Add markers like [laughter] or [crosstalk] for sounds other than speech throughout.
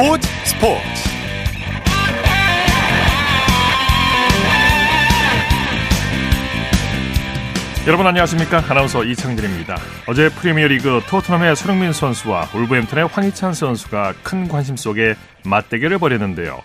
스포츠 스포츠. 여러분 안녕하십니까? 아나운서 이창진입니다. 어제 프리미어리그 토트넘의 손흥민 선수와 울버햄튼의 황희찬 선수가 큰 관심 속에 맞대결을 벌였는데요.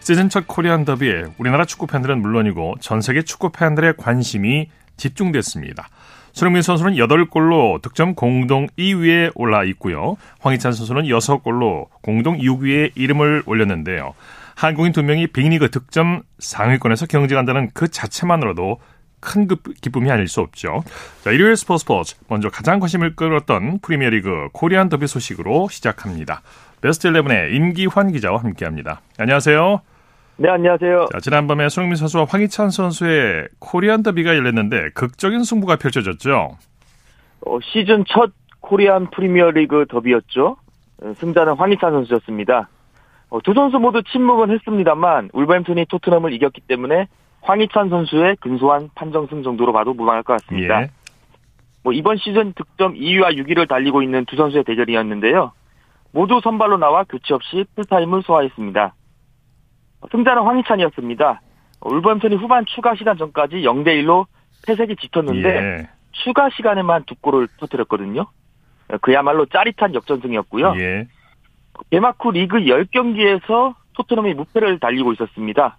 시즌 첫 코리안 더비에 우리나라 축구 팬들은 물론이고 전 세계 축구 팬들의 관심이 집중됐습니다. 손흥민 선수는 8골로 득점 공동 2위에 올라 있고요. 황희찬 선수는 6골로 공동 6위에 이름을 올렸는데요. 한국인 두 명이 빅리그 득점 상위권에서 경쟁한다는 그 자체만으로도 큰 기쁨이 아닐 수 없죠. 자, 일요일 스포츠 스포츠 먼저 가장 관심을 끌었던 프리미어리그 코리안 더비 소식으로 시작합니다. 베스트 11의 임기환 기자와 함께합니다. 안녕하세요. 네, 안녕하세요. 자, 지난밤에 손흥민 선수와 황희찬 선수의 코리안 더비가 열렸는데 극적인 승부가 펼쳐졌죠. 어, 시즌 첫 코리안 프리미어리그 더비였죠. 어, 승자는 황희찬 선수였습니다. 어, 두 선수 모두 침묵은 했습니다만 울버햄튼이 토트넘을 이겼기 때문에 황희찬 선수의 근소한 판정승 정도로 봐도 무방할 것 같습니다. 예. 뭐 이번 시즌 득점 2위와 6위를 달리고 있는 두 선수의 대결이었는데요. 모두 선발로 나와 교체 없이 풀타임을 소화했습니다. 승자는 황희찬이었습니다. 울버햄튼이 후반 추가 시간 전까지 0대 1로 패색이 짙었는데 예. 추가 시간에만 두 골을 터뜨렸거든요. 그야말로 짜릿한 역전승이었고요. 예. 개막 후 리그 10경기에서 토트넘이 무패를 달리고 있었습니다.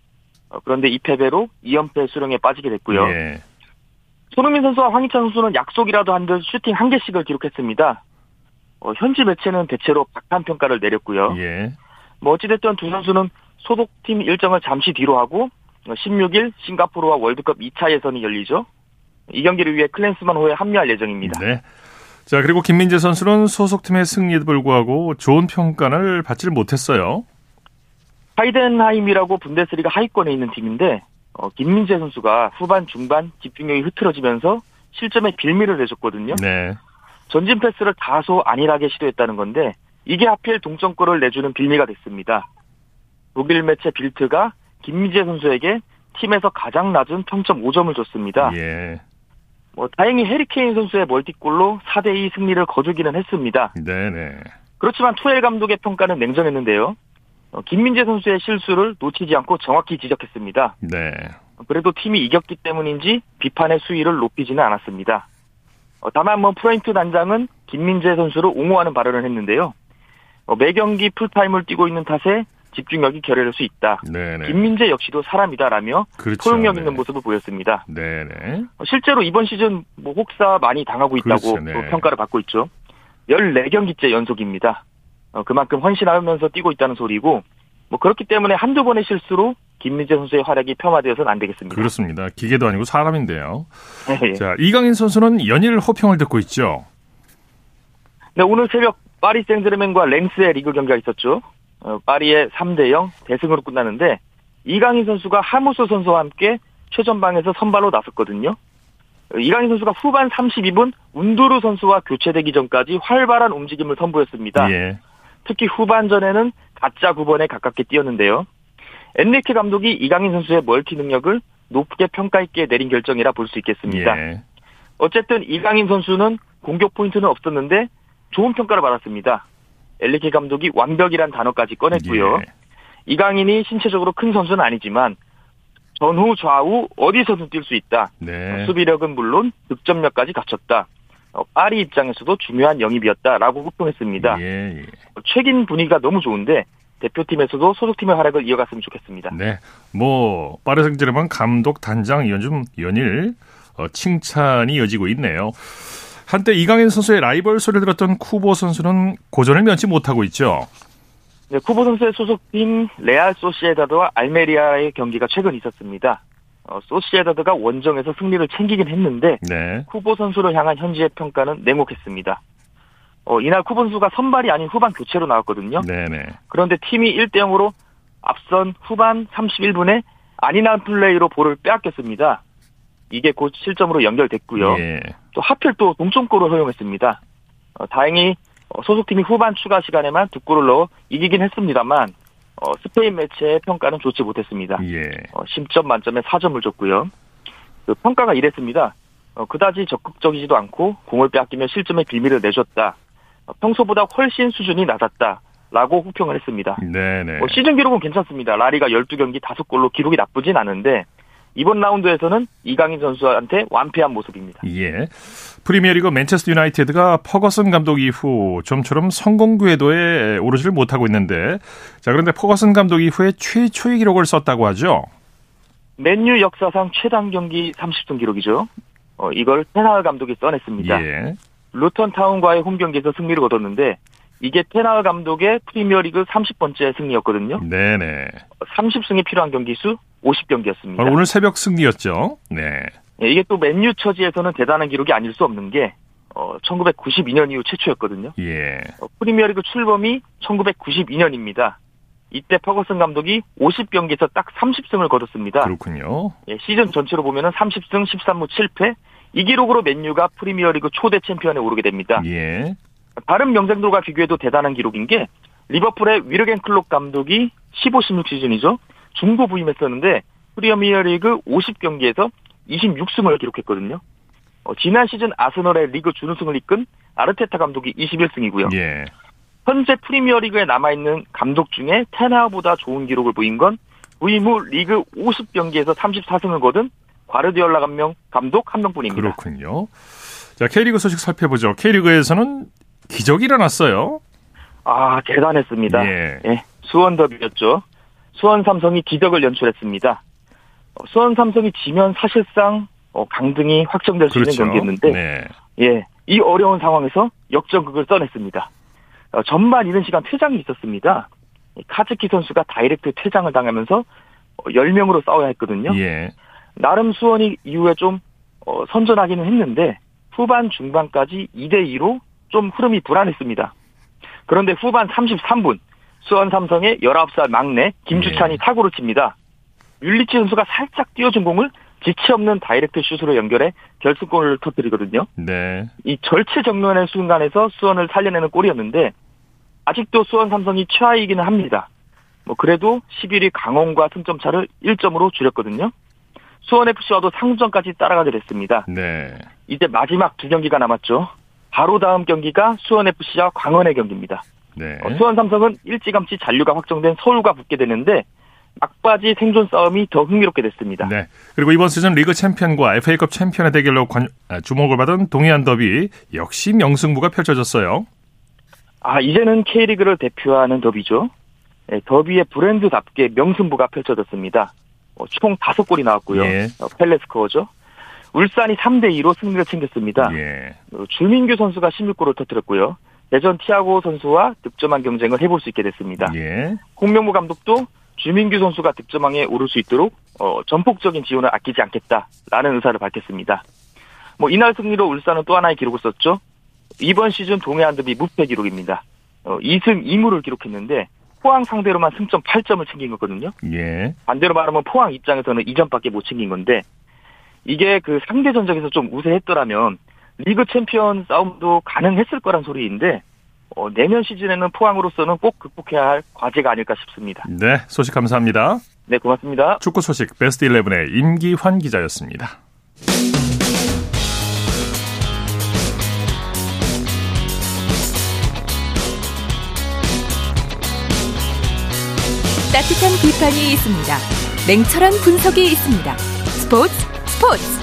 그런데 이 패배로 2연패 수령에 빠지게 됐고요. 예. 손흥민 선수와 황희찬 선수는 약속이라도 한 듯 슈팅 한 개씩을 기록했습니다. 어, 현지 매체는 대체로 박한 평가를 내렸고요. 예. 뭐 어찌됐든 두 선수는 소속팀 일정을 잠시 뒤로 하고 16일 싱가포르와 월드컵 2차 예선이 열리죠. 이 경기를 위해 클랜스만 호에 합류할 예정입니다. 네. 자, 그리고 김민재 선수는 소속팀의 승리에도 불구하고 좋은 평가를 받지를 못했어요. 하이덴하임이라고 분데스리가 하위권에 있는 팀인데 어, 김민재 선수가 후반 중반 집중력이 흐트러지면서 실점에 빌미를 내줬거든요. 네. 전진 패스를 다소 안일하게 시도했다는 건데 이게 하필 동점골을 내주는 빌미가 됐습니다. 독일 매체 빌트가 김민재 선수에게 팀에서 가장 낮은 평점 5점을 줬습니다. 예. 뭐 다행히 해리케인 선수의 멀티골로 4대2 승리를 거두기는 했습니다. 네네. 그렇지만 투엘 감독의 평가는 냉정했는데요. 어, 김민재 선수의 실수를 놓치지 않고 정확히 지적했습니다. 네. 그래도 팀이 이겼기 때문인지 비판의 수위를 높이지는 않았습니다. 어, 다만 뭐 프로인트 단장은 김민재 선수를 옹호하는 발언을 했는데요. 어, 매 경기 풀타임을 뛰고 있는 탓에 집중력이 결여될 수 있다. 네네. 김민재 역시도 사람이다라며 그렇죠. 포용력 있는 네. 모습을 보였습니다. 네네. 어, 실제로 이번 시즌 뭐 혹사 많이 당하고 있다고 그렇죠. 네. 평가를 받고 있죠. 14경기째 연속입니다. 어, 그만큼 헌신하면서 뛰고 있다는 소리고 뭐 그렇기 때문에 한두 번의 실수로 김민재 선수의 활약이 폄하되어서는 안 되겠습니다. 그렇습니다. 기계도 아니고 사람인데요. 네. 자, 이강인 선수는 연일 호평을 듣고 있죠. 네, 오늘 새벽 파리 생제르맹과 랭스의 리그 경기가 있었죠. 어, 파리의 3대 0 대승으로 끝나는데 이강인 선수가 하무스 선수와 함께 최전방에서 선발로 나섰거든요. 이강인 선수가 후반 32분 운두루 선수와 교체되기 전까지 활발한 움직임을 선보였습니다. 예. 특히 후반전에는 가짜 9번에 가깝게 뛰었는데요. 엔리케 감독이 이강인 선수의 멀티 능력을 높게 평가 있게 내린 결정이라 볼 수 있겠습니다. 예. 어쨌든 이강인 선수는 공격 포인트는 없었는데 좋은 평가를 받았습니다. 엘리케 감독이 완벽이란 단어까지 꺼냈고요. 예. 이강인이 신체적으로 큰 선수는 아니지만 전후 좌우 어디서든 뛸 수 있다. 네. 수비력은 물론 득점력까지 갖췄다. 어, 파리 입장에서도 중요한 영입이었다라고 호평했습니다. 예, 예. 최근 분위기가 너무 좋은데 대표팀에서도 소속팀의 활약을 이어갔으면 좋겠습니다. 네, 뭐 파리 생제르맹 감독 단장 연중 연일 어, 칭찬이 이어지고 있네요. 한때 이강인 선수의 라이벌 소리를 들었던 쿠보 선수는 고전을 면치 못하고 있죠. 네, 쿠보 선수의 소속팀 레알 소시에다드와 알메리아의 경기가 최근 있었습니다. 어, 소시에다드가 원정에서 승리를 챙기긴 했는데 네. 쿠보 선수를 향한 현지의 평가는 냉혹했습니다. 어, 이날 쿠보 선수가 선발이 아닌 후반 교체로 나왔거든요. 네네. 그런데 팀이 1대 0으로 앞선 후반 31분에 아니난 플레이로 볼을 빼앗겼습니다. 이게 곧 실점으로 연결됐고요. 예. 또 하필 또 동점골을 허용했습니다. 어, 다행히 어, 소속팀이 후반 추가 시간에만 두 골을 넣어 이기긴 했습니다만 어, 스페인 매체의 평가는 좋지 못했습니다. 예. 어, 10점 만점에 4점을 줬고요. 그 평가가 이랬습니다. 어, 그다지 적극적이지도 않고 공을 빼앗기며 실점의 비밀을 내줬다. 어, 평소보다 훨씬 수준이 낮았다. 라고 호평을 했습니다. 네네. 뭐 시즌 기록은 괜찮습니다. 라리가 12경기 5골로 기록이 나쁘진 않은데 이번 라운드에서는 이강인 선수한테 완패한 모습입니다. 예. 프리미어리그 맨체스터 유나이티드가 퍼거슨 감독 이후 좀처럼 성공 궤도에 오르지를 못하고 있는데 자 그런데 퍼거슨 감독 이후에 최초의 기록을 썼다고 하죠. 맨유 역사상 최단 경기 30승 기록이죠. 어, 이걸 테나흐 감독이 써냈습니다. 예. 루턴 타운과의 홈 경기에서 승리를 거뒀는데 이게 테나흐 감독의 프리미어리그 30번째 승리였거든요. 네네. 30승이 필요한 경기 수 50경기였습니다. 오늘 새벽 승리였죠. 네. 네 이게 또 맨유 처지에서는 대단한 기록이 아닐 수 없는 게 어, 1992년 이후 최초였거든요. 예. 어, 프리미어리그 출범이 1992년입니다. 이때 퍼거슨 감독이 50경기에서 딱 30승을 거뒀습니다. 그렇군요. 예, 시즌 전체로 보면은 30승 13무 7패 이 기록으로 맨유가 프리미어리그 초대 챔피언에 오르게 됩니다. 예. 다른 명장들과 비교해도 대단한 기록인 게 리버풀의 위르겐 클록 감독이 15, 16 시즌이죠. 중부 부임했었는데 프리미어리그 50경기에서 26승을 기록했거든요. 어, 지난 시즌 아스널의 리그 준우승을 이끈 아르테타 감독이 21승이고요. 예. 현재 프리미어리그에 남아있는 감독 중에 테나보다 좋은 기록을 보인 건 부임 후 리그 50경기에서 34승을 거둔 과르디올라 감명 감독 한 명뿐입니다. 그렇군요. 자, K리그 소식 살펴보죠. K리그에서는 기적이 일어났어요. 아, 대단했습니다. 예. 예 수원 더비였죠. 수원 삼성이 기적을 연출했습니다. 어, 수원 삼성이 지면 사실상 어, 강등이 확정될 수 그렇죠. 있는 경기였는데, 네. 예, 이 어려운 상황에서 역전극을 써냈습니다. 어, 전반 이른 시간 퇴장이 있었습니다. 카즈키 선수가 다이렉트 퇴장을 당하면서 10명으로 싸워야 했거든요. 예. 나름 수원이 이후에 좀 선전하기는 했는데 후반 중반까지 2대 2로 좀 흐름이 불안했습니다. 그런데 후반 33분 수원 삼성의 19살 막내 김주찬이 네. 타구를 칩니다. 율리치 선수가 살짝 띄워준 공을 지체 없는 다이렉트 슛으로 연결해 결승골을 터뜨리거든요. 네. 이 절체 정면의 순간에서 수원을 살려내는 골이었는데 아직도 수원 삼성이 최하이기는 합니다. 뭐 그래도 11위 강원과 승점 차를 1점으로 줄였거든요. 수원 FC와도 상점까지 따라가게 됐습니다. 네. 이제 마지막 두 경기가 남았죠. 바로 다음 경기가 수원FC와 광원의 경기입니다. 네. 어, 수원 삼성은 일찌감치 잔류가 확정된 서울과 붙게 되는데 막바지 생존 싸움이 더 흥미롭게 됐습니다. 네. 그리고 이번 시즌 리그 챔피언과 FA컵 챔피언의 대결로 관, 아, 주목을 받은 동해안 더비 역시 명승부가 펼쳐졌어요. 아 이제는 K리그를 대표하는 더비죠. 네, 더비의 브랜드답게 명승부가 펼쳐졌습니다. 어, 총 다섯 골이 나왔고요. 예. 어, 펠레스코어죠. 울산이 3대 2로 승리를 챙겼습니다. 예. 어, 주민규 선수가 16골을 터뜨렸고요. 예전 티아고 선수와 득점왕 경쟁을 해볼 수 있게 됐습니다. 예. 홍명보 감독도 주민규 선수가 득점왕에 오를 수 있도록 어, 전폭적인 지원을 아끼지 않겠다라는 의사를 밝혔습니다. 뭐 이날 승리로 울산은 또 하나의 기록을 썼죠. 이번 시즌 동해안 더비 무패 기록입니다. 어, 2승 2무를 기록했는데 포항 상대로만 승점 8점을 챙긴 거거든요. 예. 반대로 말하면 포항 입장에서는 2점밖에 못 챙긴 건데 이게 그 상대 전적에서 좀 우세했더라면 리그 챔피언 싸움도 가능했을 거란 소리인데 어, 내년 시즌에는 포항으로서는 꼭 극복해야 할 과제가 아닐까 싶습니다. 네, 소식 감사합니다. 네, 고맙습니다. 축구 소식 베스트 11의 임기환 기자였습니다. 따뜻한 비판이 있습니다. 냉철한 분석이 있습니다. 스포츠 스포츠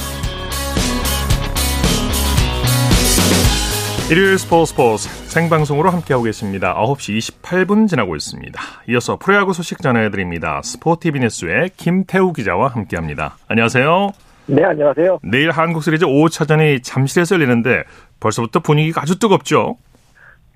일요일 스포츠 스포츠 생방송으로 함께하고 계십니다. 9시 28분 지나고 있습니다. 이어서 프로야구 소식 전해드립니다. 스포티비 뉴스의 김태우 기자와 함께합니다. 안녕하세요. 네, 안녕하세요. 내일 한국 시리즈 5차전이 잠실에서 열리는데 벌써부터 분위기가 아주 뜨겁죠?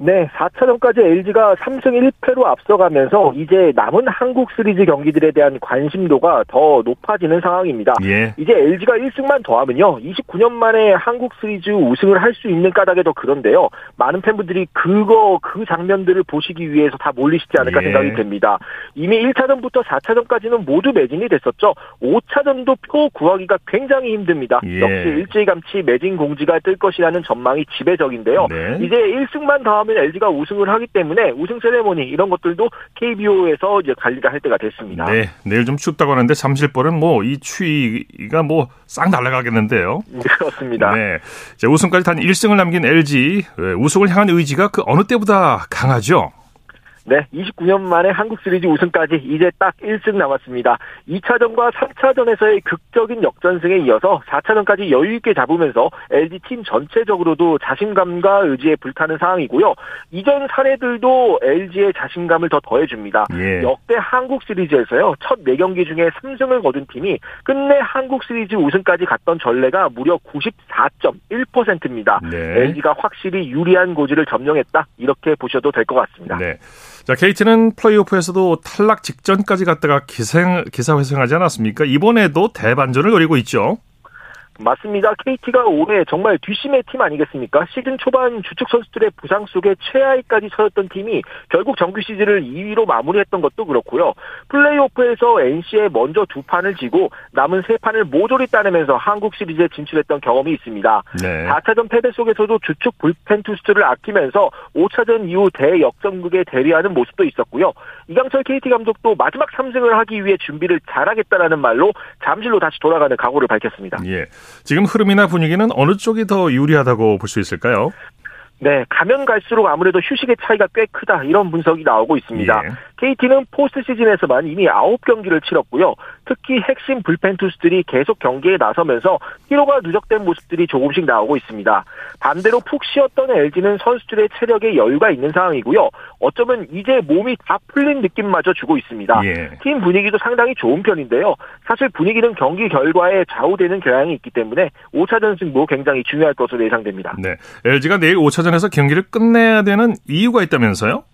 네, 4차전까지 LG가 3승 1패로 앞서가면서 이제 남은 한국 시리즈 경기들에 대한 관심도가 더 높아지는 상황입니다. 예. 이제 LG가 1승만 더 하면요. 29년 만에 한국 시리즈 우승을 할 수 있는 까닭에 더 그런데요. 많은 팬분들이 그거 그 장면들을 보시기 위해서 다 몰리시지 않을까 예. 생각이 됩니다. 이미 1차전부터 4차전까지는 모두 매진이 됐었죠. 5차전도 표 구하기가 굉장히 힘듭니다. 예. 역시 일제감치 매진 공지가 뜰 것이라는 전망이 지배적인데요. 네. 이제 1승만 더 하면 하면 LG가 우승을 하기 때문에 우승 세레모니 이런 것들도 KBO에서 이제 관리를 할 때가 됐습니다. 네, 내일 좀 춥다고 하는데 잠실벌은 뭐 이 추위가 뭐 싹 날아가겠는데요. 네, 그렇습니다. 네, 이제 우승까지 단 1승을 남긴 LG 우승을 향한 의지가 그 어느 때보다 강하죠. 네, 29년 만에 한국 시리즈 우승까지 이제 딱 1승 남았습니다. 2차전과 3차전에서의 극적인 역전승에 이어서 4차전까지 여유 있게 잡으면서 LG 팀 전체적으로도 자신감과 의지에 불타는 상황이고요. 이전 사례들도 LG의 자신감을 더 더해줍니다. 예. 역대 한국 시리즈에서요. 첫 4경기 중에 3승을 거둔 팀이 끝내 한국 시리즈 우승까지 갔던 전례가 무려 94.1%입니다. 네. LG가 확실히 유리한 고지를 점령했다. 이렇게 보셔도 될 것 같습니다. 네. 자, KT는 플레이오프에서도 탈락 직전까지 갔다가 기생, 기사회생하지 않았습니까? 이번에도 대반전을 노리고 있죠. 맞습니다. KT가 올해 정말 뒷심의 팀 아니겠습니까? 시즌 초반 주축 선수들의 부상 속에 최하위까지 처했던 팀이 결국 정규 시즌을 2위로 마무리했던 것도 그렇고요. 플레이오프에서 NC에 먼저 두 판을 지고 남은 세 판을 모조리 따내면서 한국 시리즈에 진출했던 경험이 있습니다. 네. 4차전 패배 속에서도 주축 불펜 투수들을 아끼면서 5차전 이후 대역전극에 대리하는 모습도 있었고요. 이강철 KT 감독도 마지막 3승을 하기 위해 준비를 잘하겠다라는 말로 잠실로 다시 돌아가는 각오를 밝혔습니다. 예. 지금 흐름이나 분위기는 어느 쪽이 더 유리하다고 볼 수 있을까요? 네, 가면 갈수록 아무래도 휴식의 차이가 꽤 크다 이런 분석이 나오고 있습니다. 예. KT는 포스트 시즌에서만 이미 9경기를 치렀고요. 특히 핵심 불펜 투수들이 계속 경기에 나서면서 피로가 누적된 모습들이 조금씩 나오고 있습니다. 반대로 푹 쉬었던 LG는 선수들의 체력에 여유가 있는 상황이고요. 어쩌면 이제 몸이 다 풀린 느낌마저 주고 있습니다. 예. 팀 분위기도 상당히 좋은 편인데요. 사실 분위기는 경기 결과에 좌우되는 경향이 있기 때문에 5차전 승부 굉장히 중요할 것으로 예상됩니다. 네, LG가 내일 5차전 에서 경기를 끝내야 되는 이유가 있다면서요?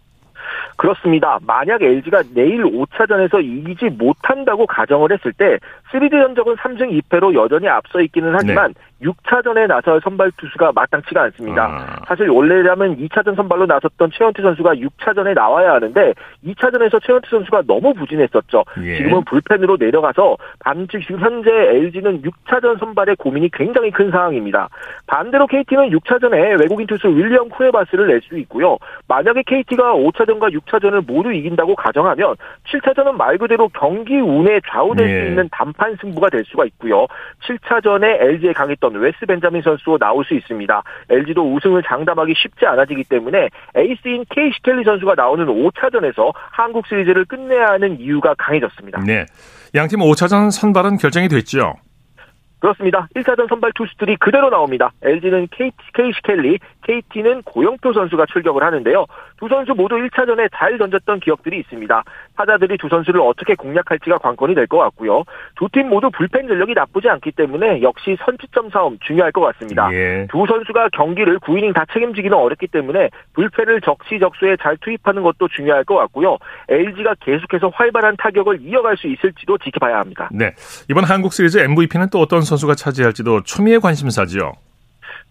그렇습니다. 만약 LG가 내일 5차전에서 이기지 못한다고 가정을 했을 때 시리즈 전적은 3승 2패로 여전히 앞서 있기는 하지만 네. 6차전에 나설 선발 투수가 마땅치가 않습니다. 아. 사실 원래라면 2차전 선발로 나섰던 최원태 선수가 6차전에 나와야 하는데 2차전에서 최원태 선수가 너무 부진했었죠. 예. 지금은 불펜으로 내려가서 반지 지금 현재 LG는 6차전 선발에 고민이 굉장히 큰 상황입니다. 반대로 KT는 6차전에 외국인 투수 윌리엄 쿠에바스를 낼 수 있고요. 만약에 KT가 5차전과 6차전을 모두 이긴다고 가정하면 7차전은 말 그대로 경기 운에 좌우될 예. 수 있는 단판 승부가 될 수가 있고요. 7차전에 LG에 강했던 웨스 벤자민 선수도 나올 수 있습니다. LG도 우승을 장담하기 쉽지 않아지기 때문에 에이스인 케이시 켈리 선수가 나오는 5차전에서 한국 시리즈를 끝내야 하는 이유가 강해졌습니다. 네. 양팀 5차전 선발은 결정이 됐죠. 그렇습니다. 1차전 선발 투수들이 그대로 나옵니다. LG는 KT, 케이시 켈리, KT는 고영표 선수가 출격을 하는데요. 두 선수 모두 1차전에 잘 던졌던 기억들이 있습니다. 타자들이 두 선수를 어떻게 공략할지가 관건이 될 것 같고요. 두 팀 모두 불펜 전력이 나쁘지 않기 때문에 역시 선취점 싸움 중요할 것 같습니다. 예. 두 선수가 경기를 9이닝 다 책임지기는 어렵기 때문에 불펜을 적시적소에 잘 투입하는 것도 중요할 것 같고요. LG가 계속해서 활발한 타격을 이어갈 수 있을지도 지켜봐야 합니다. 네. 이번 한국 시리즈 MVP는 또 어떤 선수가 차지할지도 초미의 관심사죠.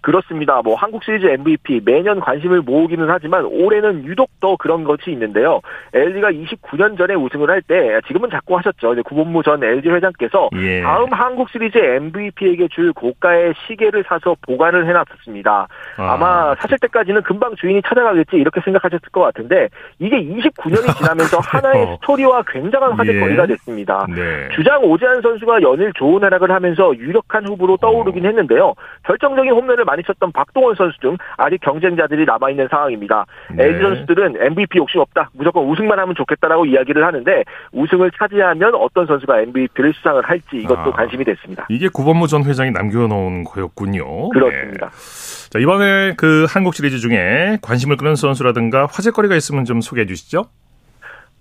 그렇습니다. 뭐 한국 시리즈 MVP 매년 관심을 모으기는 하지만 올해는 유독 더 그런 것이 있는데요. LG가 29년 전에 우승을 할 때 지금은 자꾸 하셨죠. 이제 구본무 전 LG 회장께서 예. 다음 한국 시리즈 MVP에게 줄 고가의 시계를 사서 보관을 해놨었습니다. 아. 마 사실 때까지는 금방 주인이 찾아가겠지 이렇게 생각하셨을 것 같은데 이게 29년이 [laughs] 지나면서 하나의 어. 스토리와 굉장한 화제거리가 예. 됐습니다. 네. 주장 오재한 선수가 연일 좋은 활약을 하면서 유력한 후보로 떠오르긴 어. 했는데요. 결정적인 홈런을 많이 쳤던 박동원 선수 등 아직 경쟁자들이 남아 있는 상황입니다. 네. LG 선수들은 MVP 욕심 없다. 무조건 우승만 하면 좋겠다라고 이야기를 하는데 우승을 차지하면 어떤 선수가 MVP를 수상을 할지 이것도 아, 관심이 됐습니다. 이게 구본무 전 회장이 남겨놓은 거였군요. 그렇습니다. 네. 자, 이번에 그 한국 시리즈 중에 관심을 끄는 선수라든가 화제거리가 있으면 좀 소개해 주시죠.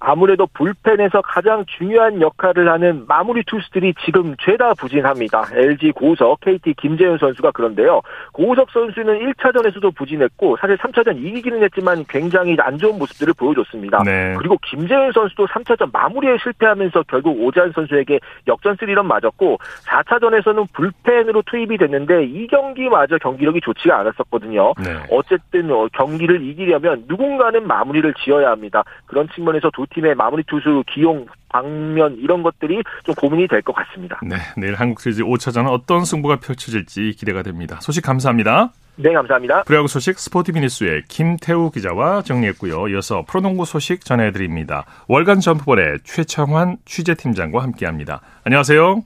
아무래도 불펜에서 가장 중요한 역할을 하는 마무리 투수들이 지금 죄다 부진합니다. LG 고우석, KT 김재현 선수가 그런데요. 고우석 선수는 1차전에서도 부진했고 사실 3차전 이기기는 했지만 굉장히 안 좋은 모습들을 보여줬습니다. 네. 그리고 김재현 선수도 3차전 마무리에 실패하면서 결국 오재한 선수에게 역전 스리런 맞았고 4차전에서는 불펜으로 투입이 됐는데 이 경기마저 경기력이 좋지가 않았었거든요. 네. 어쨌든 어, 경기를 이기려면 누군가는 마무리를 지어야 합니다. 그런 측면에서 두 팀의 마무리 투수 기용 방면 이런 것들이 좀 고민이 될 것 같습니다. 네, 내일 한국 시리즈 5차전은 어떤 승부가 펼쳐질지 기대가 됩니다. 소식 감사합니다. 네, 감사합니다. 프로야구 소식 스포티비 뉴스의 김태우 기자와 정리했고요. 이어서 프로농구 소식 전해드립니다. 월간 점프볼의 최창환 취재팀장과 함께합니다. 안녕하세요.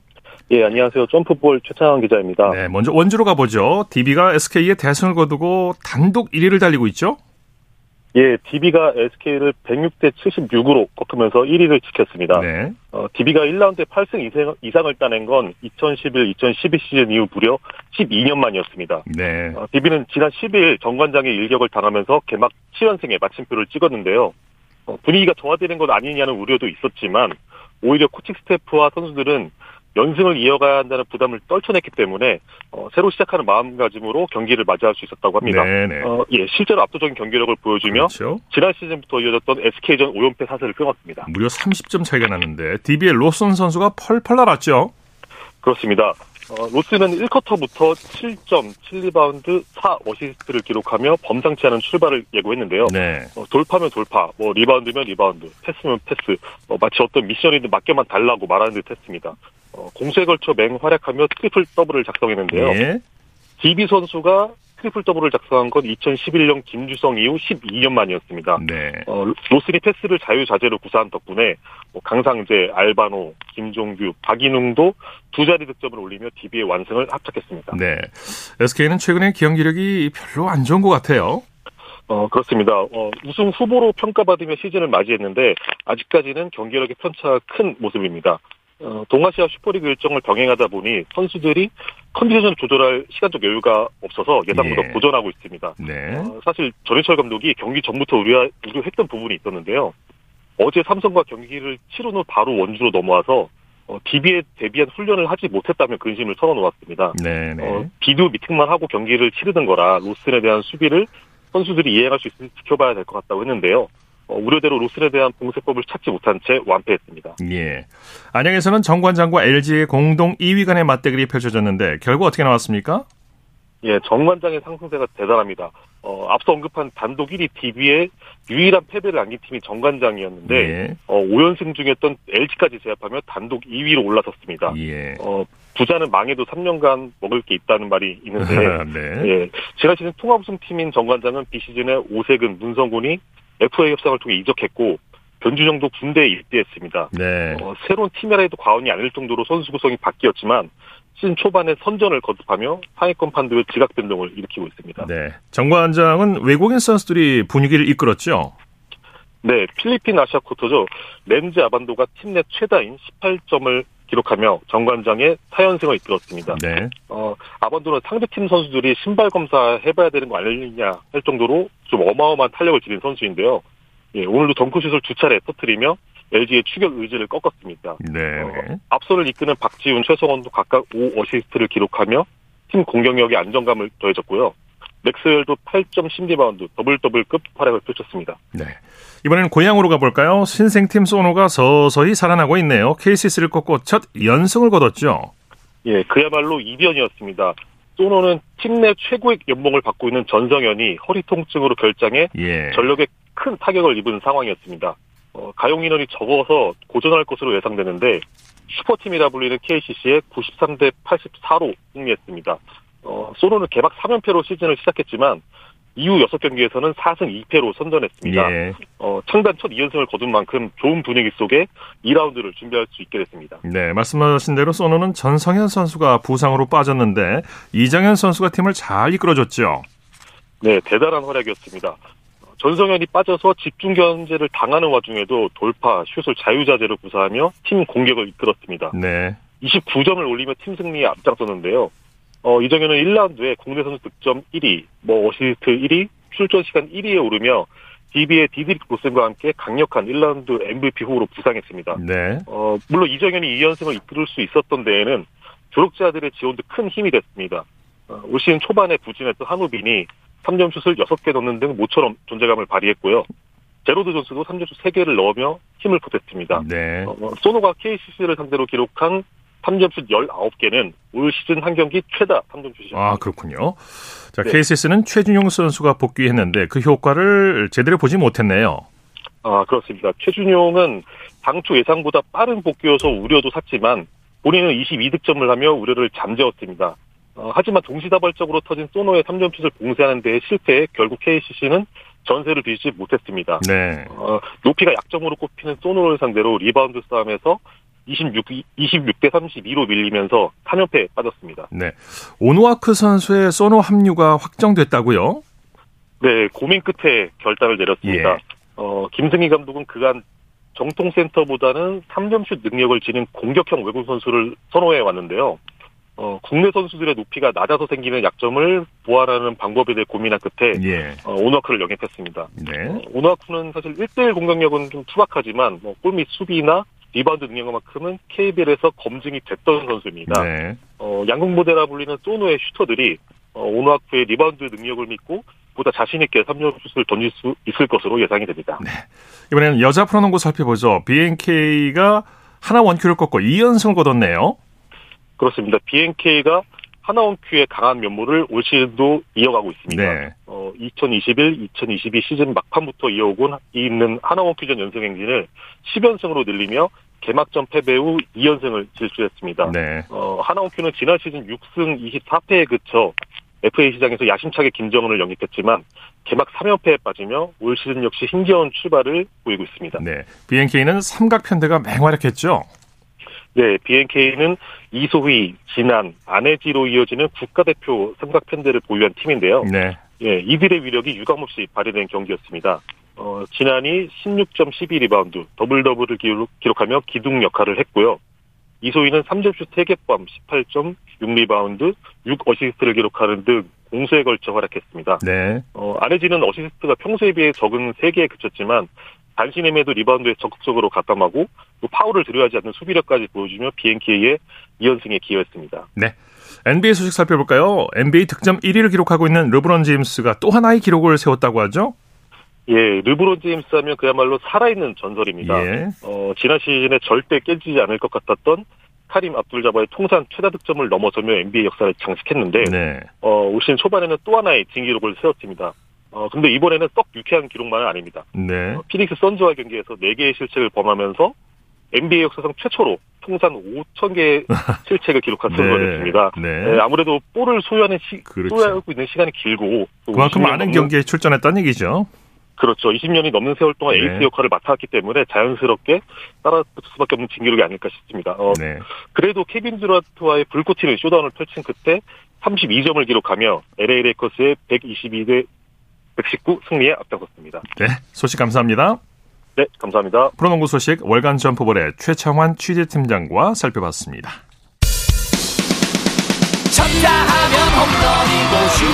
예, 안녕하세요. 점프볼 최창환 기자입니다. 네, 먼저 원주로 가보죠. DB가 SK에 대승을 거두고 단독 1위를 달리고 있죠? 예, DB가 SK를 106대 76으로 꺾으면서 1위를 지켰습니다. 네. 어, DB가 1라운드에 8승 이상, 이상을 따낸 건 2011-2012 시즌 이후 무려 12년 만이었습니다. 네. 어, DB는 지난 10일 정관장의 일격을 당하면서 개막 7연승에 마침표를 찍었는데요. 어, 분위기가 정화되는 것 아니냐는 우려도 있었지만 오히려 코칭 스태프와 선수들은 연승을 이어가야 한다는 부담을 떨쳐냈기 때문에 어, 새로 시작하는 마음가짐으로 경기를 맞이할 수 있었다고 합니다. 어, 예, 실제로 압도적인 경기력을 보여주며 그렇죠. 지난 시즌부터 이어졌던 SK전 5연패 사슬을 끊었습니다. 무려 30점 차이가 났는데 DB의 로슨 선수가 펄펄 날았죠. 그렇습니다. 어, 로슨은 1쿼터부터 7점, 7리바운드, 4어시스트를 기록하며 범상치 않은 출발을 예고했는데요. 네. 어, 돌파면 돌파, 뭐 리바운드면 리바운드, 패스면 패스, 어, 마치 어떤 미션이든 맡겨만 달라고 말하는 듯 했습니다. 어, 공수에 걸쳐 맹활약하며 트리플 더블을 작성했는데요. 네. DB 선수가 트리플 더블을 작성한 건 2011년 김주성 이후 12년 만이었습니다. 네. 어, 로슨이 패스를 자유자재로 구사한 덕분에 뭐 강상재, 알바노, 김종규, 박인웅도 두 자리 득점을 올리며 DB의 완승을 합작했습니다. 네. SK는 최근에 경기력이 별로 안 좋은 것 같아요. 어, 그렇습니다. 어, 우승 후보로 평가받으며 시즌을 맞이했는데 아직까지는 경기력의 편차가 큰 모습입니다. 어, 동아시아 슈퍼리그 일정을 병행하다 보니 선수들이 컨디션을 조절할 시간적 여유가 없어서 예상보다 예. 고전하고 있습니다. 네. 어, 사실 전해철 감독이 경기 전부터 우려, 우려했던 부분이 있었는데요. 어제 삼성과 경기를 치른 후 바로 원주로 넘어와서 어, DB에 대비한 훈련을 하지 못했다면 근심을 털어놓았습니다. 네, 네. 어, 비디오 미팅만 하고 경기를 치르는 거라 로스에 대한 수비를 선수들이 이해할 수 있을지 지켜봐야 될 것 같다고 했는데요. 어, 우려대로 로스에 대한 봉쇄법을 찾지 못한 채 완패했습니다. 예. 안양에서는 정관장과 LG의 공동 2위 간의 맞대결이 펼쳐졌는데 결과 어떻게 나왔습니까? 예, 정관장의 상승세가 대단합니다. 어, 앞서 언급한 단독 1위 DB의 유일한 패배를 안긴 팀이 정관장이었는데 예. 어, 5연승 중이었던 LG까지 제압하며 단독 2위로 올라섰습니다. 예. 어, 부자는 망해도 3년간 먹을 게 있다는 말이 있는데 [laughs] 네. 예, 지난 시즌 통합 우승 팀인 정관장은 비시즌에 오세근, 문성군이 FA 협상을 통해 이적했고 변준영도 군대에 입대했습니다. 네. 어, 새로운 팀이라 해도 과언이 아닐 정도로 선수 구성이 바뀌었지만 시즌 초반에 선전을 거듭하며 상위권 판도의 지각 변동을 일으키고 있습니다. 네. 정관장은 외국인 선수들이 분위기를 이끌었죠. 네, 필리핀 아시아 쿼터죠. 렌즈 아반도가 팀 내 최다인 18점을 기록하며 정관장의 4연승을 이끌었습니다. 네. 어, 아반도는 상대팀 선수들이 신발 검사 해봐야 되는 거 아니냐 할 정도로 좀 어마어마한 탄력을 지닌 선수인데요. 예, 오늘도 덩크슛을 두 차례 터뜨리며 LG의 추격 의지를 꺾었습니다. 네. 어, 앞선을 이끄는 박지훈, 최성원도 각각 5 어시스트를 기록하며 팀 공격력에 안정감을 더해줬고요. 맥스웰도 8점 10 리바운드 더블 더블급 활약을 펼쳤습니다. 네. 이번에는 고양으로 가볼까요? 신생팀 소노가 서서히 살아나고 있네요. KCC를 꺾고 첫 연승을 거뒀죠. 예, 그야말로 이변이었습니다. 소노는 팀 내 최고의 연봉을 받고 있는 전성현이 허리 통증으로 결장해 예. 전력에 큰 타격을 입은 상황이었습니다. 어, 가용 인원이 적어서 고전할 것으로 예상되는데 슈퍼팀이라 불리는 KCC에 93대 84로 승리했습니다. 어, 소노는 개막 3연패로 시즌을 시작했지만 이후 6경기에서는 4승 2패로 선전했습니다. 예. 어, 창단 첫 2연승을 거둔 만큼 좋은 분위기 속에 2라운드를 준비할 수 있게 됐습니다. 네, 말씀하신 대로 소노는 전성현 선수가 부상으로 빠졌는데 이정현 선수가 팀을 잘 이끌어줬죠. 네, 대단한 활약이었습니다. 전성현이 빠져서 집중 견제를 당하는 와중에도 돌파, 슛을 자유자재로 구사하며 팀 공격을 이끌었습니다. 네. 29점을 올리며 팀 승리에 앞장섰는데요. 어, 이정현은 1라운드에 국내 선수 득점 1위, 뭐 어시스트 1위, 출전 시간 1위에 오르며 DB의 디드릭 로슨과 함께 강력한 1라운드 MVP 후보로 부상했습니다. 네. 어, 물론 이정현이 2연승을 이끌 수 있었던 데에는 조력자들의 지원도 큰 힘이 됐습니다. 어, 올 시즌 초반에 부진했던 한우빈이 3점 슛을 6개 넣는 등 모처럼 존재감을 발휘했고요. 제로드 존스도 3점슛 3개를 넣으며 힘을 보탰습니다. 네. 어, 소노가 KCC를 상대로 기록한 3점슛 19개는 올 시즌 한 경기 최다 3점슛이었습니다. 아, 그렇군요. 자, 네. KCS는 최준용 선수가 복귀했는데 그 효과를 제대로 보지 못했네요. 아, 그렇습니다. 최준용은 당초 예상보다 빠른 복귀여서 우려도 샀지만 본인은 22득점을 하며 우려를 잠재웠습니다. 어, 하지만 동시다발적으로 터진 소노의 3점슛을 봉쇄하는 데 실패해 결국 KCC는 전세를 뒤집지 못했습니다. 네. 어, 높이가 약점으로 꼽히는 소노를 상대로 리바운드 싸움에서 26, 26대 32로 밀리면서 3연패에 빠졌습니다. 네. 오누아쿠 선수의 소노 합류가 확정됐다고요? 네, 고민 끝에 결단을 내렸습니다. 예. 어, 김승기 감독은 그간 정통 센터보다는 3점슛 능력을 지닌 공격형 외국 선수를 선호해 왔는데요. 어, 국내 선수들의 높이가 낮아서 생기는 약점을 보완하는 방법에 대해 고민한 끝에 예. 어, 오누아쿠를 영입했습니다. 네. 어, 오누아쿠는 사실 1대1 공격력은 좀 투박하지만 뭐 골밑 수비나 리바운드 능력만큼은 KBL에서 검증이 됐던 선수입니다. 네. 어, 양궁 부대라 불리는 소노의 슈터들이 어, 오누아쿠의 리바운드 능력을 믿고 보다 자신 있게 3점 슛을 던질 수 있을 것으로 예상이 됩니다. 네. 이번에는 여자 프로농구 살펴보죠. BNK가 하나 원큐를 꺾고 2연승을 거뒀네요. 그렇습니다. BNK가 하나원큐의 강한 면모를 올 시즌도 이어가고 있습니다. 네. 어, 2021, 2022 시즌 막판부터 이어오고 있는 하나원큐전 연승 행진을 10연승으로 늘리며 개막전 패배 후 2연승을 질주했습니다. 네. 어, 하나원큐는 지난 시즌 6승 24패에 그쳐 FA 시장에서 야심차게 김정은을 영입했지만 개막 3연패에 빠지며 올 시즌 역시 힘겨운 출발을 보이고 있습니다. 네. BNK는 삼각편대가 맹활약했죠? 네, BNK는 이소희, 진안, 안혜지로 이어지는 국가대표 삼각편대를 보유한 팀인데요. 네. 예, 이들의 위력이 유감없이 발휘된 경기였습니다. 어, 진안이 16점 12 리바운드, 더블 더블을 기록, 하며 기둥 역할을 했고요. 이소희는 3점슛 3개 포함 18점 6리바운드, 6 어시스트를 기록하는 등 공수에 걸쳐 활약했습니다. 네. 어, 안혜지는 어시스트가 평소에 비해 적은 3개에 그쳤지만 단신임에도 리바운드에 적극적으로 가담하고 또 파울을 두려워하지 않는 수비력까지 보여주며 BNK의 2연승에 기여했습니다. 네. NBA 소식 살펴볼까요? NBA 득점 1위를 기록하고 있는 르브론 제임스가 또 하나의 기록을 세웠다고 하죠? 예, 르브론 제임스 하면 그야말로 살아있는 전설입니다. 예. 어, 지난 시즌에 절대 깨지지 않을 것 같았던 카림 압둘자바의 통산 최다 득점을 넘어서며 NBA 역사를 장식했는데 네. 어, 올 시즌 초반에는 또 하나의 진기록을 세웠습니다. 어, 근데 이번에는 썩 유쾌한 기록만은 아닙니다. 네. 어, 피닉스 선즈와 경기에서 4개의 실책을 범하면서 NBA 역사상 최초로 통산 5천 개의 [laughs] 실책을 기록한 선수였습니다. 네. 네. 네. 아무래도 볼을 소유하는 시, 그렇죠. 소유하고 있는 시간이 길고 그만큼 많은 넘는, 경기에 출전했다는 얘기죠. 그렇죠. 20년이 넘는 세월 동안 네. 에이스 역할을 맡았기 때문에 자연스럽게 따라붙을 수밖에 없는 진기록이 아닐까 싶습니다. 어, 네. 그래도 케빈 드라트와의 불꽃 튀는 쇼다운을 펼친 끝에 32점을 기록하며 LA 레이커스의 122대 119 승리에 앞장섰습니다. 네, 소식 감사합니다. 네, 감사합니다. 프로농구 소식 월간 점프볼의 최창환 취재팀장과 살펴봤습니다. 쳤다 하면 홈런이고 슛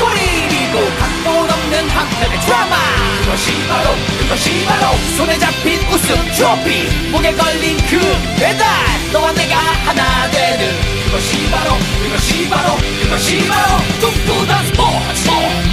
골이고 각본 없는 한편의 드라마 그것이 바로 그것이 바로 손에 잡힌 우승 트로피 목에 걸린 그 배달 너와 내가 하나 되는 그것이 바로 그것이 바로 그것이 바로 꿈꾸던 스포츠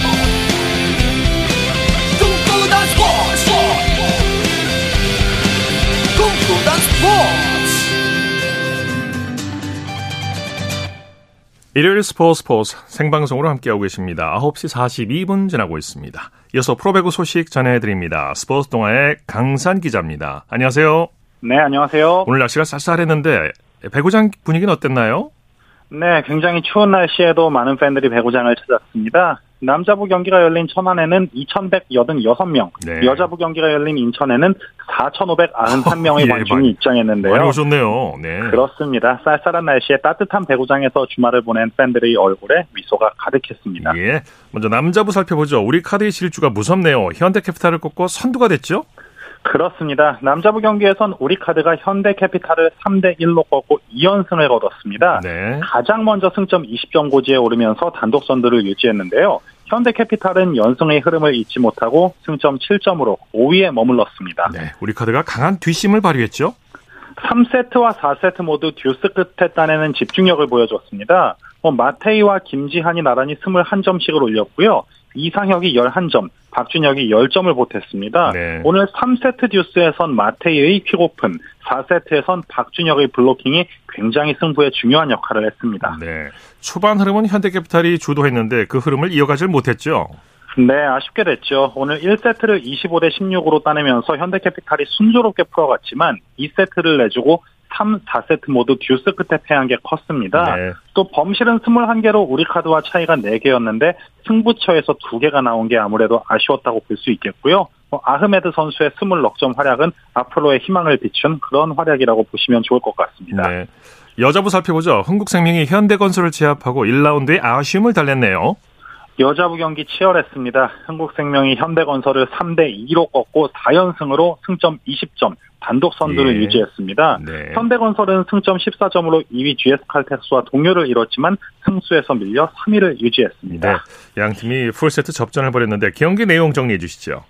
일요일 스포츠 스포츠 생방송으로 함께하고 계십니다. 9시 42분 지나고 있습니다. 이어서 프로배구 소식 전해드립니다. 스포츠 동아의 강산 기자입니다. 안녕하세요. 네, 안녕하세요. 오늘 날씨가 쌀쌀했는데 배구장 분위기는 어땠나요? 네, 굉장히 추운 날씨에도 많은 팬들이 배구장을 찾았습니다. 남자부 경기가 열린 천안에는 2,186명, 네. 여자부 경기가 열린 인천에는 4,591명의 [laughs] 예, 관중이 입장했는데요. 많이 오셨네요. 네. 그렇습니다. 쌀쌀한 날씨에 따뜻한 배구장에서 주말을 보낸 팬들의 얼굴에 미소가 가득했습니다. 예. 먼저 남자부 살펴보죠. 우리 카드의 실주가 무섭네요. 현대캐피탈을 꺾고 선두가 됐죠? 그렇습니다. 남자부 경기에선 우리카드가 현대캐피탈을 3대 1로 꺾고 2연승을 거뒀습니다. 네. 가장 먼저 승점 20점 고지에 오르면서 단독 선두를 유지했는데요. 현대캐피탈은 연승의 흐름을 잊지 못하고 승점 7점으로 5위에 머물렀습니다. 네, 우리 카드가 강한 뒷심을 발휘했죠. 3세트와 4세트 모두 듀스 끝에 따내는 집중력을 보여줬습니다. 뭐 마테이와 김지한이 나란히 21점씩을 올렸고요. 이상혁이 11점, 박준혁이 10점을 보탰습니다. 네. 오늘 3세트 듀스에선 마테이의 킥오픈, 4세트에선 박준혁의 블로킹이 굉장히 승부에 중요한 역할을 했습니다. 네. 초반 흐름은 현대캐피탈이 주도했는데 그 흐름을 이어가질 못했죠. 네, 아쉽게 됐죠. 오늘 1세트를 25대 16으로 따내면서 현대캐피탈이 순조롭게 풀어갔지만 2세트를 내주고 3, 4세트 모두 듀스 끝에 패한 게 컸습니다. 네. 또 범실은 21개로 우리 카드와 차이가 4개였는데 승부처에서 2개가 나온 게 아무래도 아쉬웠다고 볼 수 있겠고요. 뭐 아흐메드 선수의 20넉점 활약은 앞으로의 희망을 비춘 그런 활약이라고 보시면 좋을 것 같습니다. 네. 여자부 살펴보죠. 흥국생명이 현대건설을 제압하고 1라운드에 아쉬움을 달랬네요. 여자부 경기 치열했습니다. 한국생명이 현대건설을 3대 2로 꺾고 4연승으로 승점 20점, 단독 선두를 예. 유지했습니다. 네. 현대건설은 승점 14점으로 2위 GS칼텍스와 동료를 이뤘지만 승수에서 밀려 3위를 유지했습니다. 네. 양 팀이 풀세트 접전을 벌였는데 경기 내용 정리해 주시죠.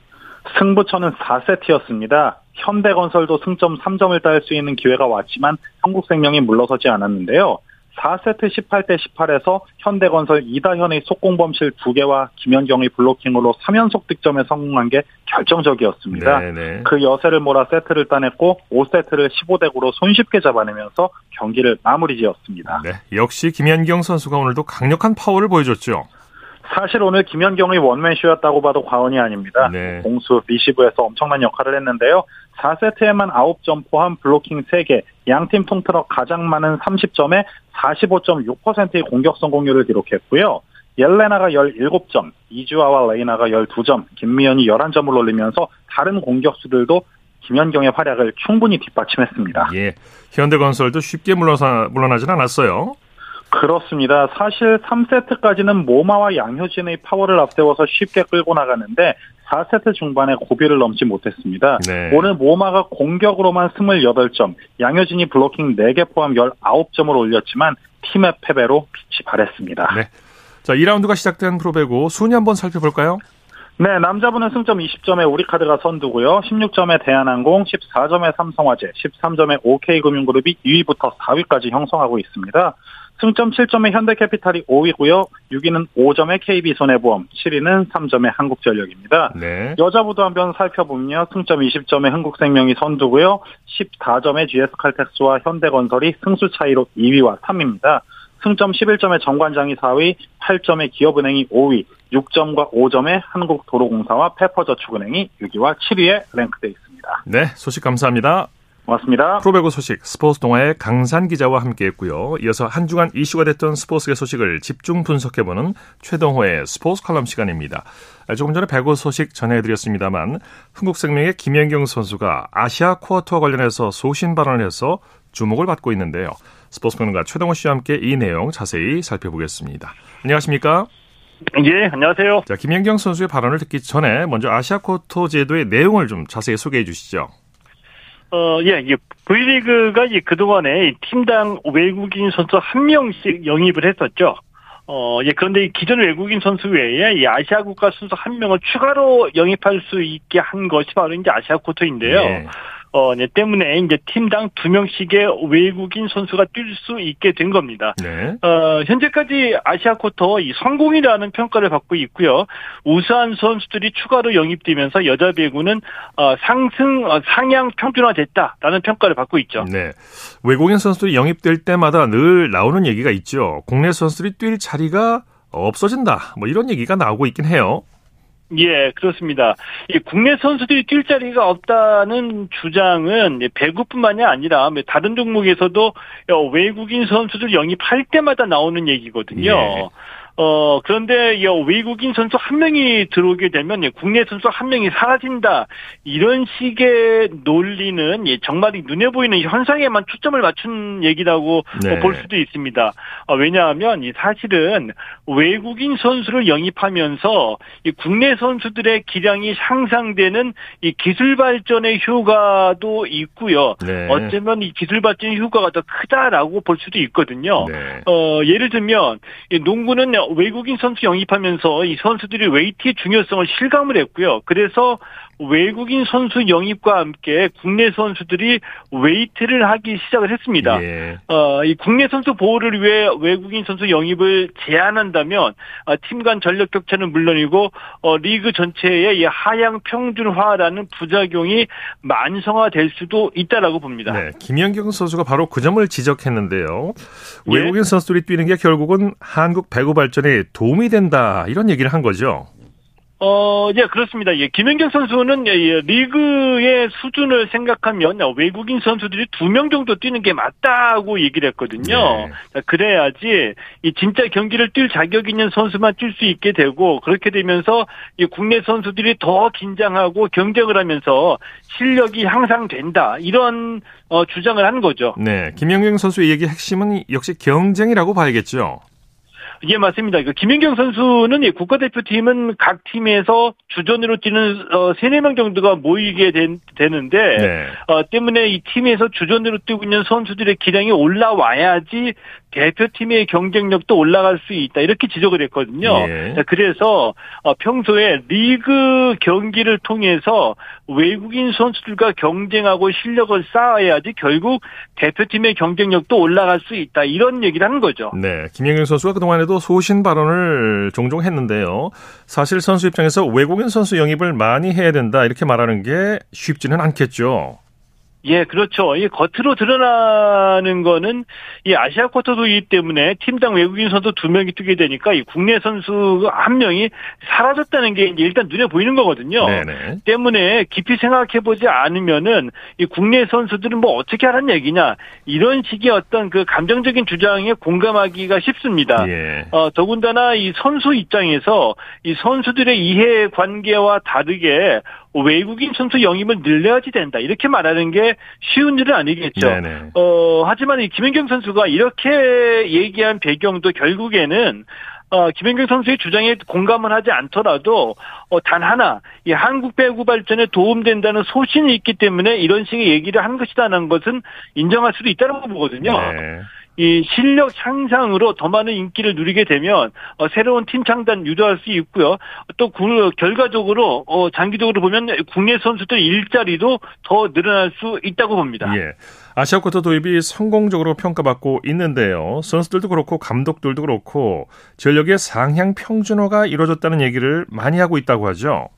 승부처는 4세트였습니다. 현대건설도 승점 3점을 딸수 있는 기회가 왔지만 한국생명이 물러서지 않았는데요. 4세트 18대 18에서 현대건설 이다현의 속공범실 2개와 김현경의 블로킹으로 3연속 득점에 성공한 게 결정적이었습니다. 네네. 그 여세를 몰아 세트를 따냈고 5세트를 15대 9로 손쉽게 잡아내면서 경기를 마무리 지었습니다. 네, 역시 김연경 선수가 오늘도 강력한 파워를 보여줬죠. 사실 오늘 김연경의 원맨쇼였다고 봐도 과언이 아닙니다. 네. 공수 리시브에서 엄청난 역할을 했는데요. 4세트에만 9점 포함 블로킹 3개, 양팀 통틀어 가장 많은 30점에 45.6%의 공격 성공률을 기록했고요. 옐레나가 17점, 이주아와 레이나가 12점, 김미연이 11점을 올리면서 다른 공격수들도 김연경의 활약을 충분히 뒷받침했습니다. 예, 현대건설도 쉽게 물러서, 물러나진 않았어요. 그렇습니다. 사실 3세트까지는 모마와 양효진의 파워를 앞세워서 쉽게 끌고 나가는데 4세트 중반에 고비를 넘지 못했습니다. 네. 오늘 모마가 공격으로만 28점, 양효진이 블로킹 4개 포함 19점을 올렸지만 팀의 패배로 빛이 발했습니다. 네. 자, 2라운드가 시작된 프로배구 순위 한번 살펴볼까요? 네, 남자분은 승점 20점에 우리카드가 선두고요. 16점에 대한항공, 14점에 삼성화재, 13점에 OK금융그룹이 2위부터 4위까지 형성하고 있습니다. 승점 7점의 현대캐피탈이 5위고요. 6위는 5점의 KB손해보험, 7위는 3점의 한국전력입니다. 네. 여자부도 한번 살펴보면요. 승점 20점의 한국생명이 선두고요. 14점의 GS칼텍스와 현대건설이 승수 차이로 2위와 3위입니다. 승점 11점의 정관장이 4위, 8점의 기업은행이 5위, 6점과 5점의 한국도로공사와 페퍼저축은행이 6위와 7위에 랭크되어 있습니다. 네, 소식 감사합니다. 고맙습니다. 프로배구 소식 스포츠 동아의 강산 기자와 함께했고요. 이어서 한 주간 이슈가 됐던 스포츠계 소식을 집중 분석해보는 최동호의 스포츠 칼럼 시간입니다. 조금 전에 배구 소식 전해드렸습니다만 흥국생명의 김연경 선수가 아시아 쿼터 관련해서 소신 발언을 해서 주목을 받고 있는데요. 스포츠 평론가 최동호 씨와 함께 이 내용 자세히 살펴보겠습니다. 안녕하십니까? 예, 안녕하세요. 자, 김연경 선수의 발언을 듣기 전에 먼저 아시아 쿼터 제도의 내용을 좀 자세히 소개해 주시죠. 어, 예, 이게 V리그가 이 그동안에 팀당 외국인 선수 한 명씩 영입을 했었죠. 어, 예, 그런데 이 기존 외국인 선수 외에 이 아시아 국가 선수 한 명을 추가로 영입할 수 있게 한 것이 바로 이제 아시아 쿼터인데요. 네. 어, 네, 때문에 이제 팀당 두 명씩의 외국인 선수가 뛸 수 있게 된 겁니다. 네. 어, 현재까지 아시아 쿼터 이 성공이라는 평가를 받고 있고요. 우수한 선수들이 추가로 영입되면서 여자 배구는 어, 상승 어, 상향 평준화됐다라는 평가를 받고 있죠. 네. 외국인 선수들이 영입될 때마다 늘 나오는 얘기가 있죠. 국내 선수들이 뛸 자리가 없어진다. 뭐 이런 얘기가 나오고 있긴 해요. 예, 그렇습니다. 이 국내 선수들이 뛸 자리가 없다는 주장은 배구뿐만이 아니라 다른 종목에서도 외국인 선수들 영입할 때마다 나오는 얘기거든요. 예. 어, 그런데 외국인 선수 한 명이 들어오게 되면 국내 선수 한 명이 사라진다. 이런 식의 논리는 정말 눈에 보이는 현상에만 초점을 맞춘 얘기라고 네. 볼 수도 있습니다. 어, 왜냐하면 사실은 외국인 선수를 영입하면서 국내 선수들의 기량이 향상되는 이 기술 발전의 효과도 있고요. 네. 어쩌면 이 기술 발전의 효과가 더 크다라고 볼 수도 있거든요. 네. 어, 예를 들면 농구는 외국인 선수 영입하면서 이 선수들이 웨이트의 중요성을 실감을 했고요. 그래서 외국인 선수 영입과 함께 국내 선수들이 웨이트를 하기 시작을 했습니다. 예. 어, 이 국내 선수 보호를 위해 외국인 선수 영입을 제한한다면 어, 팀간 전력 격차는 물론이고 어, 리그 전체의 이 하향 평준화라는 부작용이 만성화될 수도 있다라고 봅니다. 네, 김연경 선수가 바로 그 점을 지적했는데요. 예. 외국인 선수들이 뛰는 게 결국은 한국 배구 발전에 도움이 된다 이런 얘기를 한 거죠. 어, 예, 그렇습니다. 예, 김연경 선수는 예, 예, 리그의 수준을 생각하면 외국인 선수들이 두 명 정도 뛰는 게 맞다고 얘기를 했거든요. 네. 그래야지 이 진짜 경기를 뛸 자격 있는 선수만 뛸 수 있게 되고 그렇게 되면서 이 국내 선수들이 더 긴장하고 경쟁을 하면서 실력이 향상된다. 이런 어, 주장을 한 거죠. 네, 김연경 선수의 얘기 핵심은 역시 경쟁이라고 봐야겠죠. 예, 맞습니다. 그 김연경 선수는 예, 국가대표팀은 각 팀에서 주전으로 뛰는 어, 3, 4명 정도가 모이게 된, 되는데 네. 어, 때문에 이 팀에서 주전으로 뛰고 있는 선수들의 기량이 올라와야지 대표팀의 경쟁력도 올라갈 수 있다 이렇게 지적을 했거든요. 예. 그래서 어, 평소에 리그 경기를 통해서 외국인 선수들과 경쟁하고 실력을 쌓아야지 결국 대표팀의 경쟁력도 올라갈 수 있다 이런 얘기를 하는 거죠. 네, 김영경 선수가 그동안에도 소신 발언을 종종 했는데요. 사실 선수 입장에서 외국인 선수 영입을 많이 해야 된다 이렇게 말하는 게 쉽지는 않겠죠. 예, 그렇죠. 이 겉으로 드러나는 거는 이 아시아 쿼터 도이기 때문에 팀당 외국인 선수 두 명이 뛰게 되니까 이 국내 선수 한 명이 사라졌다는 게 일단 눈에 보이는 거거든요. 네네. 때문에 깊이 생각해 보지 않으면은 이 국내 선수들은 뭐 어떻게 하라는 얘기냐 이런 식의 어떤 그 감정적인 주장에 공감하기가 쉽습니다. 예. 어, 더군다나 이 선수 입장에서 이 선수들의 이해 관계와 다르게 외국인 선수 영입을 늘려야지 된다. 이렇게 말하는 게 쉬운 일은 아니겠죠. 네네. 어, 하지만 이 김연경 선수가 이렇게 얘기한 배경도 결국에는 어, 김연경 선수의 주장에 공감을 하지 않더라도 어, 단 하나 이 한국 배구 발전에 도움된다는 소신이 있기 때문에 이런 식의 얘기를 한 것이다는 것은 인정할 수도 있다는 거 보거든요. 네. 이 실력 향상으로 더 많은 인기를 누리게 되면 어, 새로운 팀 창단 유도할 수 있고요. 또그 결과적으로 어, 장기적으로 보면 국내 선수들 일자리도 더 늘어날 수 있다고 봅니다. 예. 아시아 쿼터 도입이 성공적으로 평가받고 있는데요. 선수들도 그렇고 감독들도 그렇고 전력의 상향 평준화가 이루어졌다는 얘기를 많이 하고 있다고 하죠.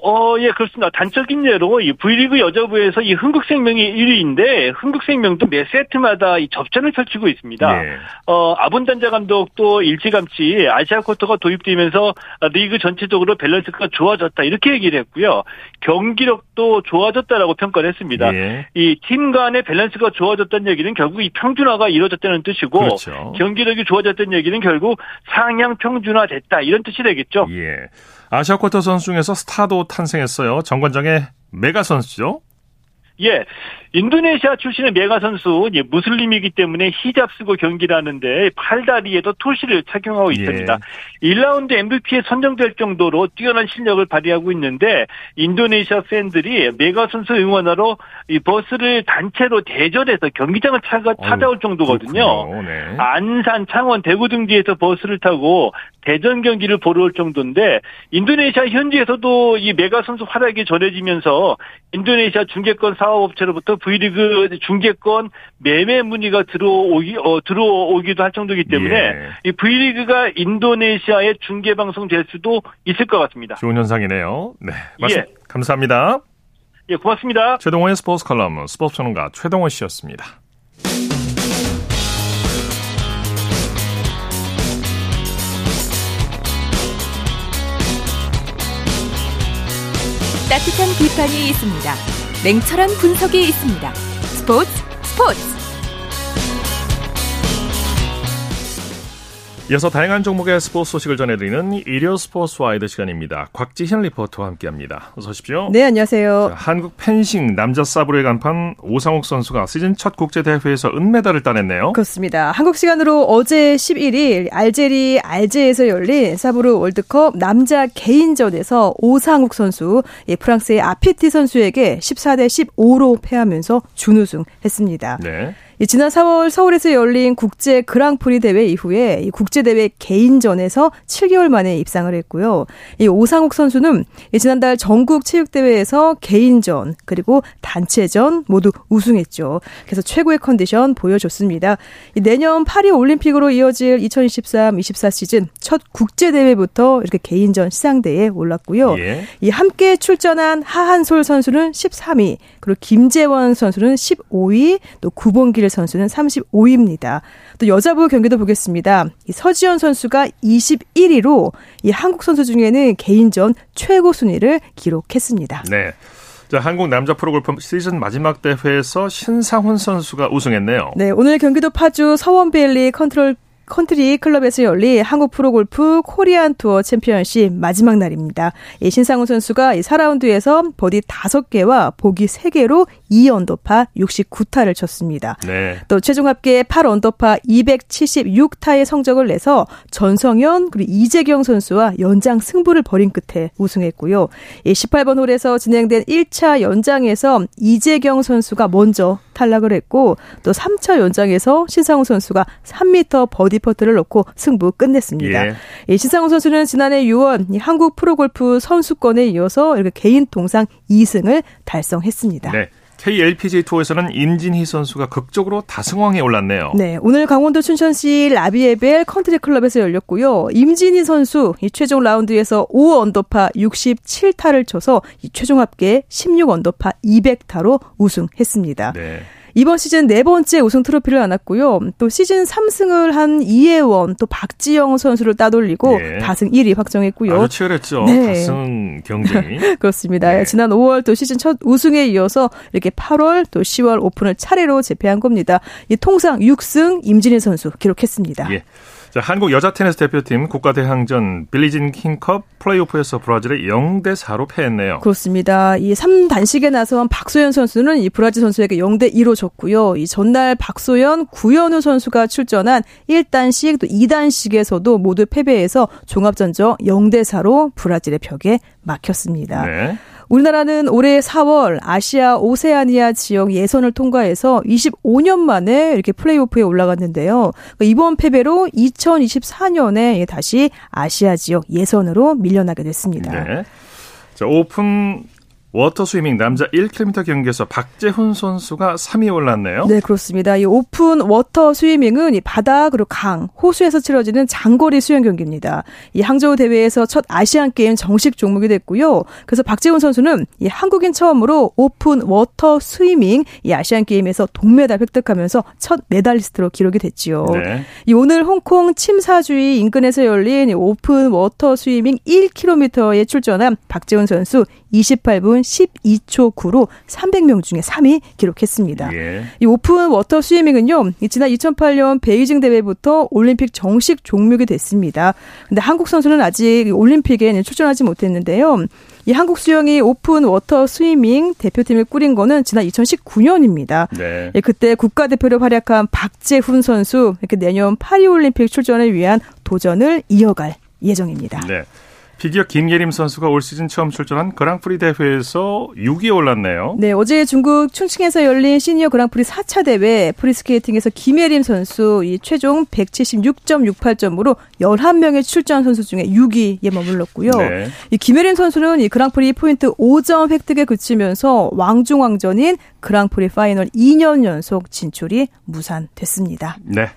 어, 예, 그렇습니다. 단적인 예로 이 V리그 여자부에서 이 흥국생명이 1위인데 흥국생명도 매 세트마다 이 접전을 펼치고 있습니다. 예. 어, 아본단자 감독도 일찌감치 아시아 쿼터가 도입되면서 리그 전체적으로 밸런스가 좋아졌다 이렇게 얘기를 했고요. 경기력도 좋아졌다라고 평가를 했습니다. 예. 이팀 간의 밸런스가 좋아졌다는 얘기는 결국 이 평준화가 이루어졌다는 뜻이고 그렇죠. 경기력이 좋아졌다는 얘기는 결국 상향 평준화 됐다 이런 뜻이 되겠죠. 예. 아시아 쿼터 선수 중에서 스타도 탄생했어요. 정관장의 메가 선수죠. 예. 인도네시아 출신의 메가 선수 예, 무슬림이기 때문에 히잡 쓰고 경기를 하는데 팔다리에도 토시를 착용하고 예. 있습니다. 예. 1라운드 MVP에 선정될 정도로 뛰어난 실력을 발휘하고 있는데 인도네시아 팬들이 메가 선수 응원하러 이 버스를 단체로 대절해서 경기장을 찾아, 찾아올 정도거든요. 네. 안산, 창원, 대구 등지에서 버스를 타고 대전 경기를 보러 올 정도인데 인도네시아 현지에서도 이 메가 선수 활약이 전해지면서 인도네시아 중계권 사업업체로부터 V리그 중계권 매매 문의가 들어오기 어, 들어오기도 할 정도이기 때문에 예. 이 V리그가 인도네시아의 중계 방송 될 수도 있을 것 같습니다. 좋은 현상이네요. 네, 말씀 예. 감사합니다. 예, 고맙습니다. 최동원의 스포츠 칼럼 스포츠 전문가 최동원 씨였습니다. 따뜻한 비판이 있습니다. 냉철한 분석이 있습니다. 스포츠 스포츠 이어서 다양한 종목의 스포츠 소식을 전해드리는 일요 스포츠 와이드 시간입니다. 곽지현 리포터와 함께합니다. 어서 오십시오. 네, 안녕하세요. 자, 한국 펜싱 남자 사브르의 간판 오상욱 선수가 시즌 첫 국제 대회에서 은메달을 따냈네요. 그렇습니다. 한국 시간으로 어제 11일 알제리 알제에서 열린 사브르 월드컵 남자 개인전에서 오상욱 선수 프랑스의 아피티 선수에게 14대 15로 패하면서 준우승했습니다. 네. 지난 4월 서울에서 열린 국제 그랑프리 대회 이후에 이 국제 대회 개인전에서 7개월 만에 입상을 했고요. 이 오상욱 선수는 지난달 전국 체육 대회에서 개인전 그리고 단체전 모두 우승했죠. 그래서 최고의 컨디션 보여줬습니다. 내년 파리 올림픽으로 이어질 2023-24 시즌 첫 국제 대회부터 이렇게 개인전 시상대에 올랐고요. 예. 이 함께 출전한 하한솔 선수는 13위, 그리고 김재원 선수는 15위, 또 구본길 선수는 35위입니다. 또 여자부 경기도 보겠습니다. 이 서지연 선수가 21위로 이 한국 선수 중에는 개인전 최고 순위를 기록했습니다. 네. 자, 한국 남자 프로골프 시즌 마지막 대회에서 신상훈 선수가 우승했네요. 네, 오늘 경기도 파주 서원밸리 컨트롤 컨트리 클럽에서 열린 한국 프로골프 코리안 투어 챔피언십 마지막 날입니다. 이 신상훈 선수가 이 4라운드에서 버디 5개와 보기 3개로 2언더파 69타를 쳤습니다. 네. 또 최종 합계 8언더파 276타의 성적을 내서 전성현 그리고 이재경 선수와 연장 승부를 벌인 끝에 우승했고요. 이 18번 홀에서 진행된 1차 연장에서 이재경 선수가 먼저 탈락을 했고 또 3차 연장에서 신상훈 선수가 3m 버디 퍼트를 넣고 승부 끝냈습니다. 예. 이 신상훈 선수는 지난해 6월 한국 프로골프 선수권에 이어서 이렇게 개인 통산 2승을 달성했습니다. 네. KLPGA 투어에서는 임진희 선수가 극적으로 다승왕에 올랐네요. 네, 오늘 강원도 춘천시 라비에벨 컨트리 클럽에서 열렸고요. 임진희 선수 이 최종 라운드에서 5 언더파 67타를 쳐서 이 최종 합계 16 언더파 200타로 우승했습니다. 네. 이번 시즌 네 번째 우승 트로피를 안았고요. 또 시즌 3승을 한 이혜원, 또 박지영 선수를 따돌리고 네. 다승 1위 확정했고요. 아주 치열했죠. 네. 다승 경쟁이. [laughs] 그렇습니다. 네. 지난 5월 또 시즌 첫 우승에 이어서 이렇게 8월 또 10월 오픈을 차례로 재패한 겁니다. 이 통상 6승 임진희 선수 기록했습니다. 예. 자, 한국 여자 테니스 대표팀 국가대항전 빌리진 킹컵 플레이오프에서 브라질에 0대 4로 패했네요. 그렇습니다. 이 3단식에 나선 박소연 선수는 이 브라질 선수에게 0대 2로 졌고요. 이 전날 박소연, 구현우 선수가 출전한 1단식 또 2단식에서도 모두 패배해서 종합전적 0대 4로 브라질의 벽에 막혔습니다. 네. 우리나라는 올해 4월 아시아 오세아니아 지역 예선을 통과해서 25년 만에 이렇게 플레이오프에 올라갔는데요. 그러니까 이번 패배로 2024년에 다시 아시아 지역 예선으로 밀려나게 됐습니다. 네. 자, open water swimming 남자 1km 경기에서 박재훈 선수가 3위에 올랐네요. 네, 그렇습니다. 이 open water swimming은 이 바다 그리고 강, 호수에서 치러지는 장거리 수영 경기입니다. 이 항저우 대회에서 첫 아시안 게임 정식 종목이 됐고요. 그래서 박재훈 선수는 이 한국인 처음으로 open water swimming 이 아시안 게임에서 동메달 획득하면서 첫 메달리스트로 기록이 됐지요. 네. 이 오늘 홍콩 침사추이 인근에서 열린 open water swimming 1km에 출전한 박재훈 선수 28분 12초 9로 300명 중에 3위 기록했습니다. 예. 이 open water swimming은요, 지난 2008년 베이징 대회부터 올림픽 정식 종목이 됐습니다. 근데 한국 선수는 아직 올림픽에 출전하지 못했는데요. 이 한국 수영이 open water swimming 대표팀을 꾸린 거는 지난 2019년입니다. 네. 예, 그때 국가대표로 활약한 박재훈 선수 이렇게 내년 파리올림픽 출전을 위한 도전을 이어갈 예정입니다. 네. 피겨 김예림 선수가 올 시즌 처음 출전한 그랑프리 대회에서 6위에 올랐네요. 네, 어제 중국 충칭에서 열린 시니어 그랑프리 4차 대회 프리스케이팅에서 김예림 선수 이 최종 176.68점으로 11명의 출전 선수 중에 6위에 머물렀고요. 네. 이 김예림 선수는 이 그랑프리 포인트 5점 획득에 그치면서 왕중왕전인 그랑프리 파이널 2년 연속 진출이 무산됐습니다. 네.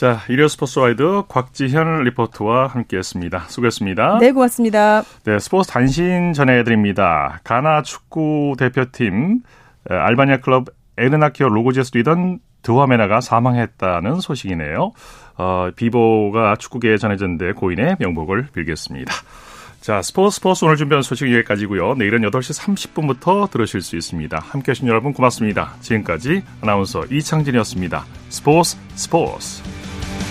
자, 일요 스포츠 와이드 곽지현 리포터와 함께했습니다. 수고했습니다. 네, 고맙습니다. 네, 스포츠 단신 전해드립니다. 가나 축구 대표팀 알바니아 클럽 에그나티아 로고지너서 뛰던 드와메나가 사망했다는 소식이네요. 어, 비보가 축구계에 전해졌는데 고인의 명복을 빌겠습니다. 자, 스포츠 스포츠 오늘 준비한 소식 여기까지고요. 내일은 8시 30분부터 들으실 수 있습니다. 함께해 주신 여러분 고맙습니다. 지금까지 아나운서 이창진이었습니다. 스포츠 스포츠. Bye.